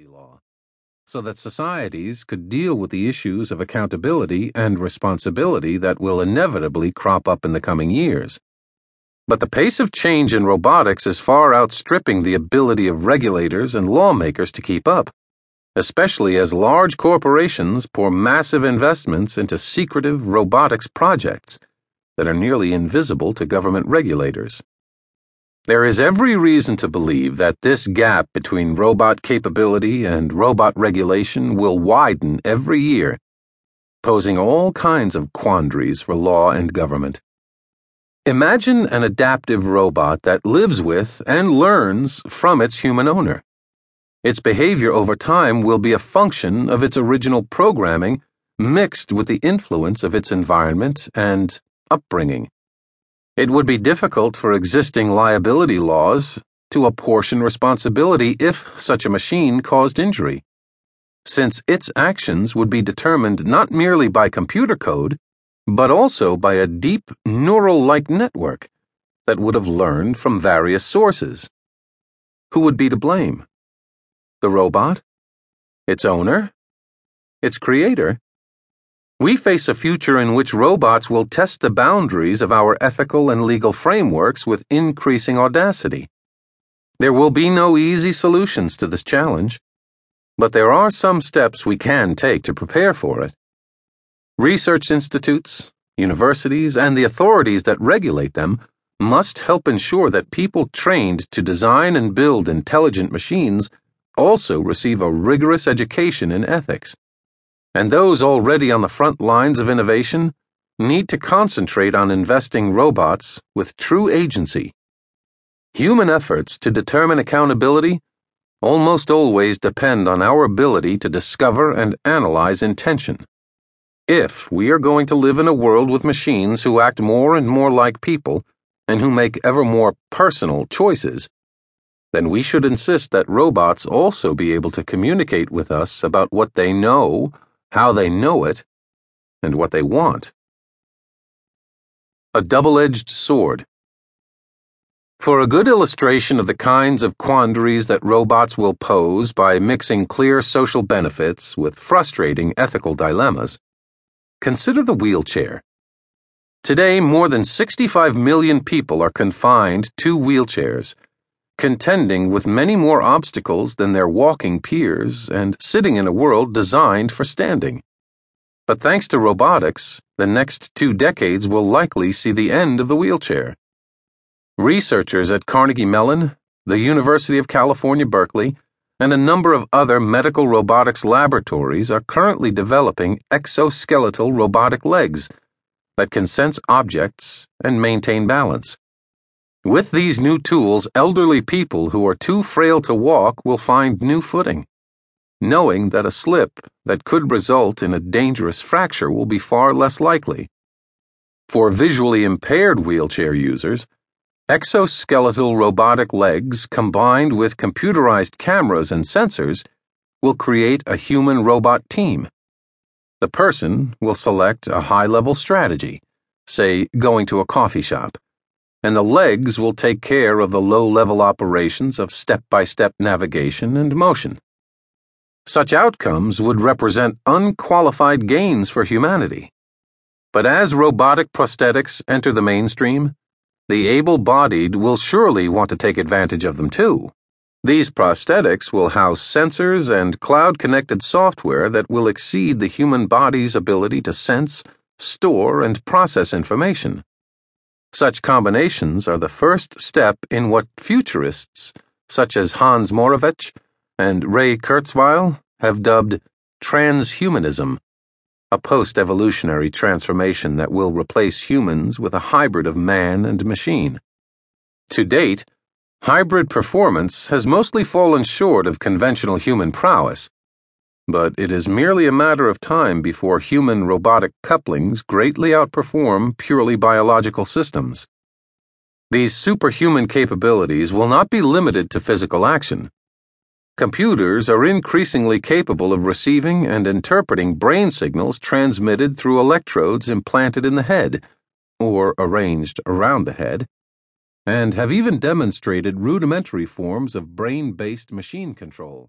accountability law so that societies could deal with the issues of accountability and responsibility that will inevitably crop up in the coming years. But the pace of change in robotics is far outstripping the ability of regulators and lawmakers to keep up, especially as large corporations pour massive investments into secretive robotics projects that are nearly invisible to government regulators. There is every reason to believe that this gap between robot capability and robot regulation will widen every year, posing all kinds of quandaries for law and government. Imagine an adaptive robot that lives with and learns from its human owner. Its behavior over time will be a function of its original programming mixed with the influence of its environment and upbringing. It would be difficult for existing liability laws to apportion responsibility if such a machine caused injury, since its actions would be determined not merely by computer code, but also by a deep neural like network that would have learned from various sources. Who would be to blame? The robot? Its owner? Its creator? We face a future in which robots will test the boundaries of our ethical and legal frameworks with increasing audacity. There will be no easy solutions to this challenge, but there are some steps we can take to prepare for it. Research institutes, universities, and the authorities that regulate them must help ensure that people trained to design and build intelligent machines also receive a rigorous education in ethics and those already on the front lines of innovation need to concentrate on investing robots with true agency. Human efforts to determine accountability almost always depend on our ability to discover and analyze intention. If we are going to live in a world with machines who act more and more like people and who make ever more personal choices, then we should insist that robots also be able to communicate with us about what they know how they know it, and what they want. A double edged sword. For a good illustration of the kinds of quandaries that robots will pose by mixing clear social benefits with frustrating ethical dilemmas, consider the wheelchair. Today, more than 65 million people are confined to wheelchairs contending with many more obstacles than their walking peers and sitting in a world designed for standing. But thanks to robotics, the next two decades will likely see the end of the wheelchair. Researchers at Carnegie Mellon, the University of California, Berkeley, and a number of other medical robotics laboratories are currently developing exoskeletal robotic legs that can sense objects and maintain balance. With these new tools, elderly people who are too frail to walk will find new footing, knowing that a slip that could result in a dangerous fracture will be far less likely. For visually impaired wheelchair users, exoskeletal robotic legs combined with computerized cameras and sensors will create a human robot team. The person will select a high level strategy, say going to a coffee shop and the legs will take care of the low level operations of step by step navigation and motion. Such outcomes would represent unqualified gains for humanity. But as robotic prosthetics enter the mainstream, the able bodied will surely want to take advantage of them too. These prosthetics will house sensors and cloud connected software that will exceed the human body's ability to sense, store, and process information. Such combinations are the first step in what futurists, such as Hans Moravec and Ray Kurzweil, have dubbed transhumanism, a post evolutionary transformation that will replace humans with a hybrid of man and machine. To date, hybrid performance has mostly fallen short of conventional human prowess but it is merely a matter of time before human robotic couplings greatly outperform purely biological systems. These superhuman capabilities will not be limited to physical action. Computers are increasingly capable of receiving and interpreting brain signals transmitted through electrodes implanted in the head, or arranged around the head, and have even demonstrated rudimentary forms of brain based machine control.